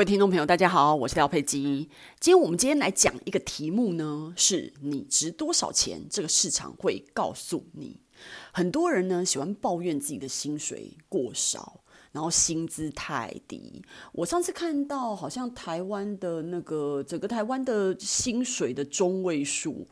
各位听众朋友，大家好，我是廖佩基。今天我们今天来讲一个题目呢，是你值多少钱？这个市场会告诉你。很多人呢喜欢抱怨自己的薪水过少，然后薪资太低。我上次看到，好像台湾的那个整个台湾的薪水的中位数，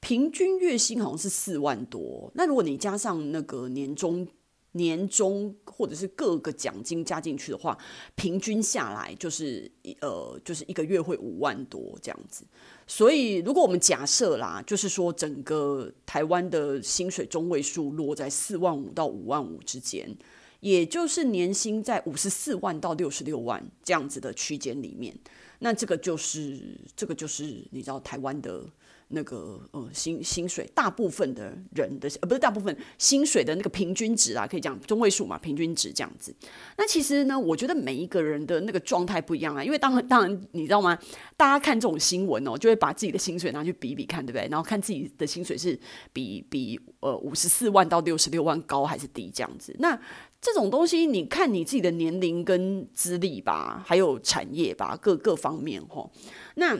平均月薪好像是四万多。那如果你加上那个年终，年终或者是各个奖金加进去的话，平均下来就是呃，就是一个月会五万多这样子。所以，如果我们假设啦，就是说整个台湾的薪水中位数落在四万五到五万五之间，也就是年薪在五十四万到六十六万这样子的区间里面，那这个就是这个就是你知道台湾的。那个呃薪薪水，大部分的人的呃不是大部分薪水的那个平均值啊，可以讲中位数嘛，平均值这样子。那其实呢，我觉得每一个人的那个状态不一样啊，因为当然当然你知道吗？大家看这种新闻哦，就会把自己的薪水拿去比比看，对不对？然后看自己的薪水是比比呃五十四万到六十六万高还是低这样子。那这种东西，你看你自己的年龄跟资历吧，还有产业吧，各各方面吼。那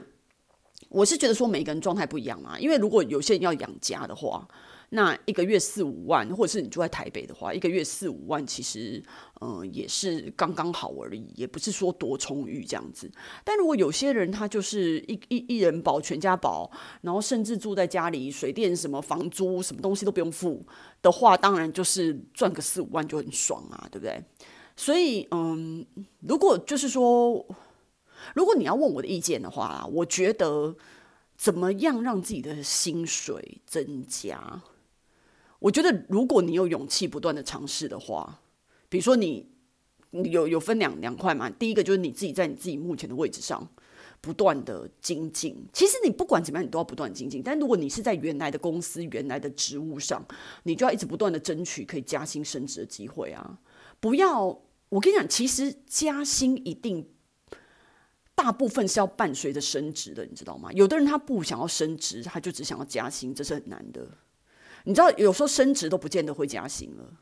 我是觉得说每个人状态不一样嘛，因为如果有些人要养家的话，那一个月四五万，或者是你住在台北的话，一个月四五万其实嗯、也是刚刚好而已，也不是说多充裕这样子。但如果有些人他就是一一一人保全家保，然后甚至住在家里，水电什么房租什么东西都不用付的话，当然就是赚个四五万就很爽啊，对不对？所以嗯，如果就是说。如果你要问我的意见的话，我觉得怎么样让自己的薪水增加？我觉得如果你有勇气不断的尝试的话，比如说你有有分两两块嘛，第一个就是你自己在你自己目前的位置上不断的精进。其实你不管怎么样，你都要不断精进。但如果你是在原来的公司、原来的职务上，你就要一直不断的争取可以加薪升职的机会啊！不要，我跟你讲，其实加薪一定。大部分是要伴随着升职的，你知道吗？有的人他不想要升职，他就只想要加薪，这是很难的。你知道，有时候升职都不见得会加薪了，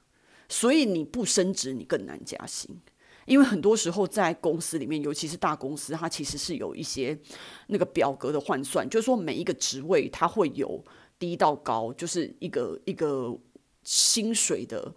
所以你不升职，你更难加薪。因为很多时候在公司里面，尤其是大公司，它其实是有一些那个表格的换算，就是说每一个职位它会有低到高，就是一个一个薪水的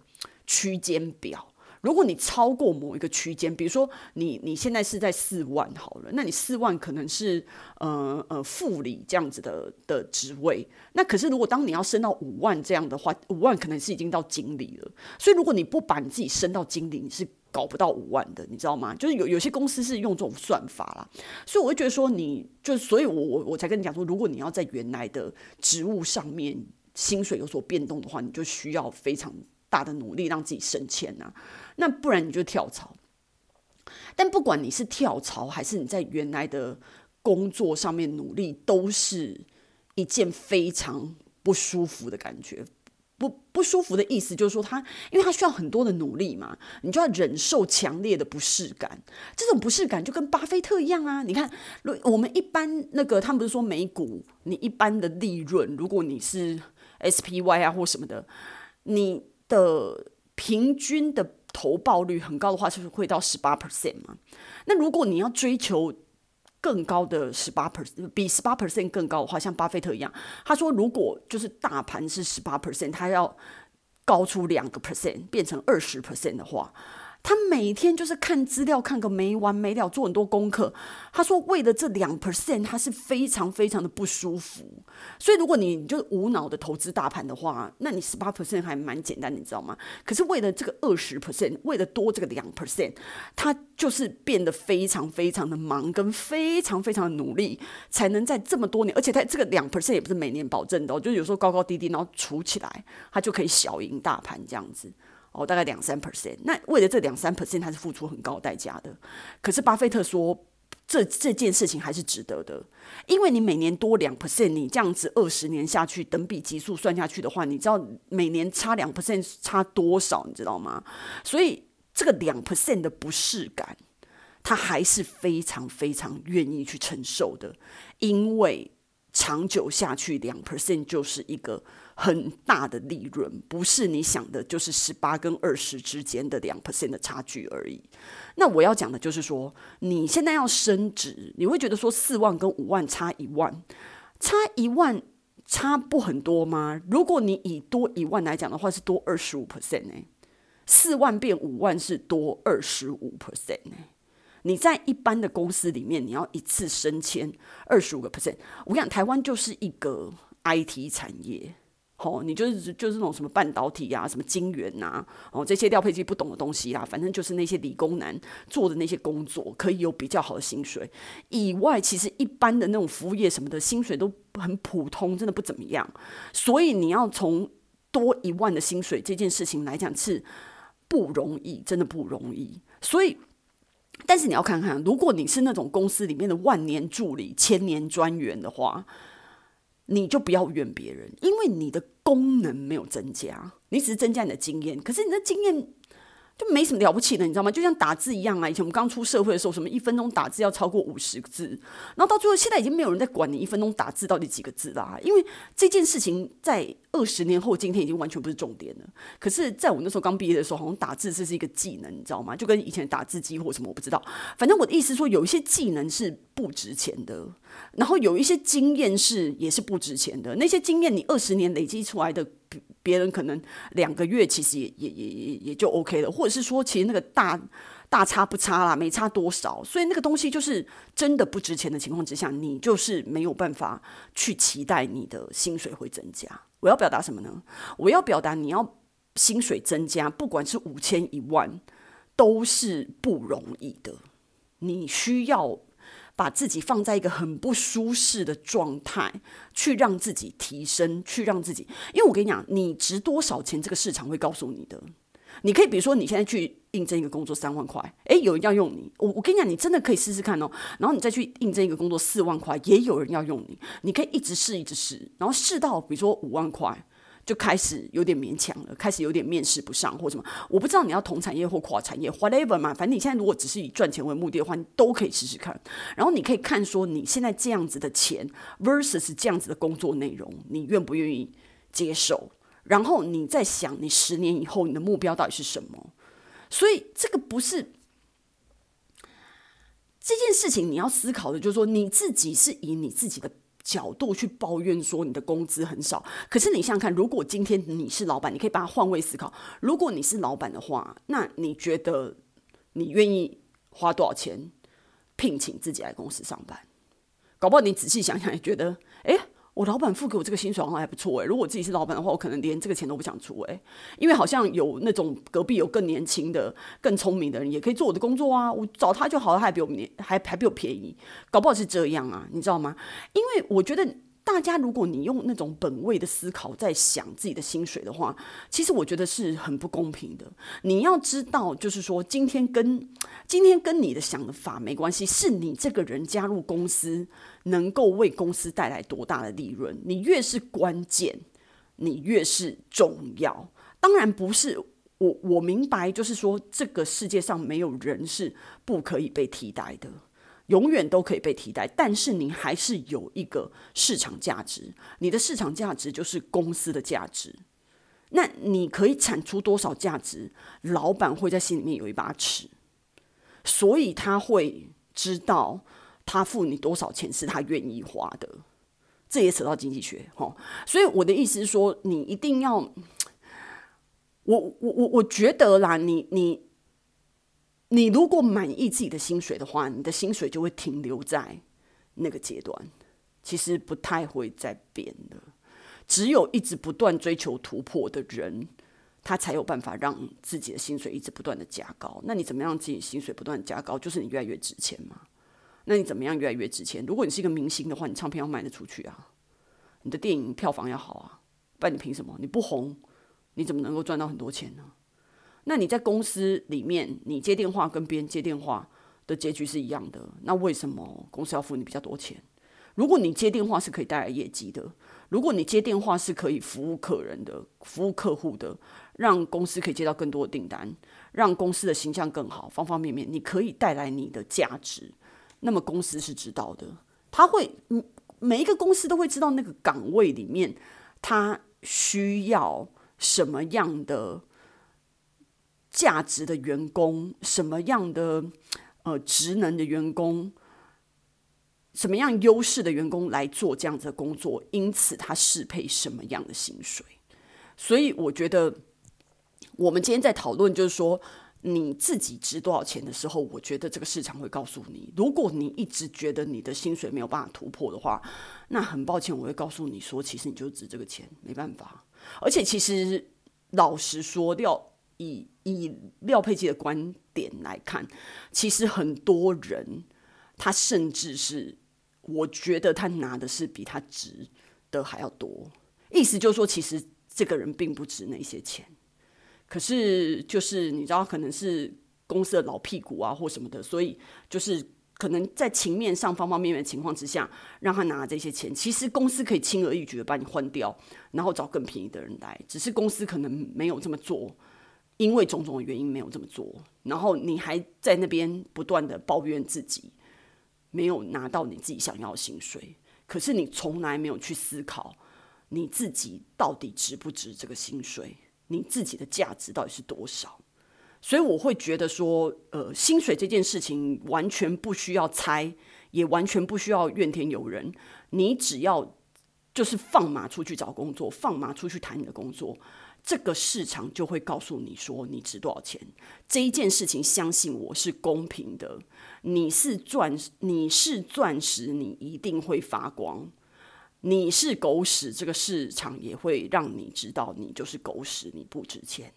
区间表。如果你超过某一个区间，比如说你你现在是在四万好了，那你四万可能是呃呃副理这样子的的职位，那可是如果当你要升到五万这样的话，五万可能是已经到经理了。所以如果你不把你自己升到经理，你是搞不到五万的，你知道吗？就是有有些公司是用这种算法啦，所以我会觉得说你，你就所以我我我才跟你讲说，如果你要在原来的职务上面薪水有所变动的话，你就需要非常大的努力让自己升迁呐。那不然你就跳槽，但不管你是跳槽还是你在原来的工作上面努力，都是一件非常不舒服的感觉。不不舒服的意思就是说，他因为他需要很多的努力嘛，你就要忍受强烈的不适感。这种不适感就跟巴菲特一样啊。你看，我们一般那个他们不是说美股，你一般的利润，如果你是 SPY 啊或什么的，你的平均的。投报率很高的话，就是会到十八 percent 嘛。那如果你要追求更高的十八 percent，比十八 percent 更高的话，像巴菲特一样，他说如果就是大盘是十八 percent，他要高出两个 percent，变成二十 percent 的话。他每天就是看资料，看个没完没了，做很多功课。他说，为了这两 percent，他是非常非常的不舒服。所以，如果你就无脑的投资大盘的话，那你十八 percent 还蛮简单，你知道吗？可是为了这个二十 percent，为了多这个两 percent，他就是变得非常非常的忙，跟非常非常的努力，才能在这么多年，而且他这个两 percent 也不是每年保证的，就有时候高高低低，然后除起来，他就可以小赢大盘这样子。哦，大概两三 percent。那为了这两三 percent，他是付出很高代价的。可是巴菲特说，这这件事情还是值得的，因为你每年多两 percent，你这样子二十年下去，等比级数算下去的话，你知道每年差两 percent 差多少？你知道吗？所以这个两 percent 的不适感，他还是非常非常愿意去承受的，因为长久下去，两 percent 就是一个很大的利润，不是你想的，就是十八跟二十之间的两 percent 的差距而已。那我要讲的就是说，你现在要升职，你会觉得说四万跟五万差一万，差一万差不很多吗？如果你以多一万来讲的话，是多二十五 percent 呢？四万变五万是多二十五 percent 呢？你在一般的公司里面，你要一次升迁二十五个 percent，我跟你讲，台湾就是一个 IT 产业。哦，你就是就是那种什么半导体啊，什么晶圆呐，哦，这些廖佩基不懂的东西啦，反正就是那些理工男做的那些工作，可以有比较好的薪水。以外，其实一般的那种服务业什么的，薪水都很普通，真的不怎么样。所以你要从多一万的薪水这件事情来讲是不容易，真的不容易。所以，但是你要看看，如果你是那种公司里面的万年助理、千年专员的话。你就不要怨别人，因为你的功能没有增加，你只是增加你的经验。可是你的经验就没什么了不起的，你知道吗？就像打字一样啊。以前我们刚出社会的时候，什么一分钟打字要超过五十个字，然后到最后现在已经没有人在管你一分钟打字到底几个字啦，因为这件事情在二十年后今天已经完全不是重点了。可是，在我那时候刚毕业的时候，好像打字这是一个技能，你知道吗？就跟以前打字机或什么我不知道，反正我的意思说，有一些技能是不值钱的。然后有一些经验是也是不值钱的，那些经验你二十年累积出来的，别人可能两个月其实也也也也也就 OK 了，或者是说其实那个大大差不差啦，没差多少，所以那个东西就是真的不值钱的情况之下，你就是没有办法去期待你的薪水会增加。我要表达什么呢？我要表达你要薪水增加，不管是五千一万，都是不容易的，你需要。把自己放在一个很不舒适的状态，去让自己提升，去让自己，因为我跟你讲，你值多少钱，这个市场会告诉你的。你可以比如说，你现在去应征一个工作三万块，诶，有人要用你，我我跟你讲，你真的可以试试看哦。然后你再去应征一个工作四万块，也有人要用你，你可以一直试，一直试，然后试到比如说五万块。就开始有点勉强了，开始有点面试不上或什么，我不知道你要同产业或跨产业，whatever 嘛，反正你现在如果只是以赚钱为目的的话，你都可以试试看。然后你可以看说你现在这样子的钱 versus 这样子的工作内容，你愿不愿意接受？然后你在想你十年以后你的目标到底是什么？所以这个不是这件事情你要思考的，就是说你自己是以你自己的。角度去抱怨说你的工资很少，可是你想想看，如果今天你是老板，你可以把它换位思考。如果你是老板的话，那你觉得你愿意花多少钱聘请自己来公司上班？搞不好你仔细想想，也觉得，诶。我老板付给我这个薪水好像还不错诶，如果我自己是老板的话，我可能连这个钱都不想出诶，因为好像有那种隔壁有更年轻的、更聪明的人也可以做我的工作啊，我找他就好了，还比我年还还比我便宜，搞不好是这样啊，你知道吗？因为我觉得。大家，如果你用那种本位的思考在想自己的薪水的话，其实我觉得是很不公平的。你要知道，就是说，今天跟今天跟你的想法没关系，是你这个人加入公司能够为公司带来多大的利润。你越是关键，你越是重要。当然不是我，我明白，就是说，这个世界上没有人是不可以被替代的。永远都可以被替代，但是你还是有一个市场价值。你的市场价值就是公司的价值。那你可以产出多少价值？老板会在心里面有一把尺，所以他会知道他付你多少钱是他愿意花的。这也扯到经济学，哈。所以我的意思是说，你一定要，我我我我觉得啦，你你。你如果满意自己的薪水的话，你的薪水就会停留在那个阶段，其实不太会再变的。只有一直不断追求突破的人，他才有办法让自己的薪水一直不断的加高。那你怎么样自己薪水不断加高？就是你越来越值钱嘛。那你怎么样越来越值钱？如果你是一个明星的话，你唱片要卖得出去啊，你的电影票房要好啊，不然你凭什么？你不红，你怎么能够赚到很多钱呢？那你在公司里面，你接电话跟别人接电话的结局是一样的。那为什么公司要付你比较多钱？如果你接电话是可以带来业绩的，如果你接电话是可以服务客人的、服务客户的，让公司可以接到更多的订单，让公司的形象更好，方方面面，你可以带来你的价值。那么公司是知道的，他会，嗯每一个公司都会知道那个岗位里面他需要什么样的价值的员工，什么样的呃职能的员工，什么样优势的员工来做这样子的工作，因此他适配什么样的薪水。所以我觉得，我们今天在讨论，就是说你自己值多少钱的时候，我觉得这个市场会告诉你。如果你一直觉得你的薪水没有办法突破的话，那很抱歉，我会告诉你说，其实你就值这个钱，没办法。而且，其实老实说，廖以以廖佩琪的观点来看，其实很多人他甚至是，我觉得他拿的是比他值的还要多。意思就是说，其实。这个人并不值那些钱，可是就是你知道，可能是公司的老屁股啊，或什么的，所以就是可能在情面上方方面面的情况之下，让他拿这些钱。其实公司可以轻而易举的把你换掉，然后找更便宜的人来，只是公司可能没有这么做，因为种种的原因没有这么做。然后你还在那边不断的抱怨自己没有拿到你自己想要的薪水，可是你从来没有去思考。你自己到底值不值这个薪水？你自己的价值到底是多少？所以我会觉得说，呃，薪水这件事情完全不需要猜，也完全不需要怨天尤人。你只要就是放马出去找工作，放马出去谈你的工作，这个市场就会告诉你说你值多少钱。这一件事情，相信我是公平的。你是钻，你是钻石，你一定会发光。你是狗屎，这个市场也会让你知道你就是狗屎，你不值钱。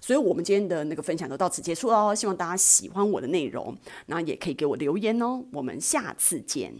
所以，我们今天的那个分享就到此结束喽。希望大家喜欢我的内容，那也可以给我留言哦。我们下次见。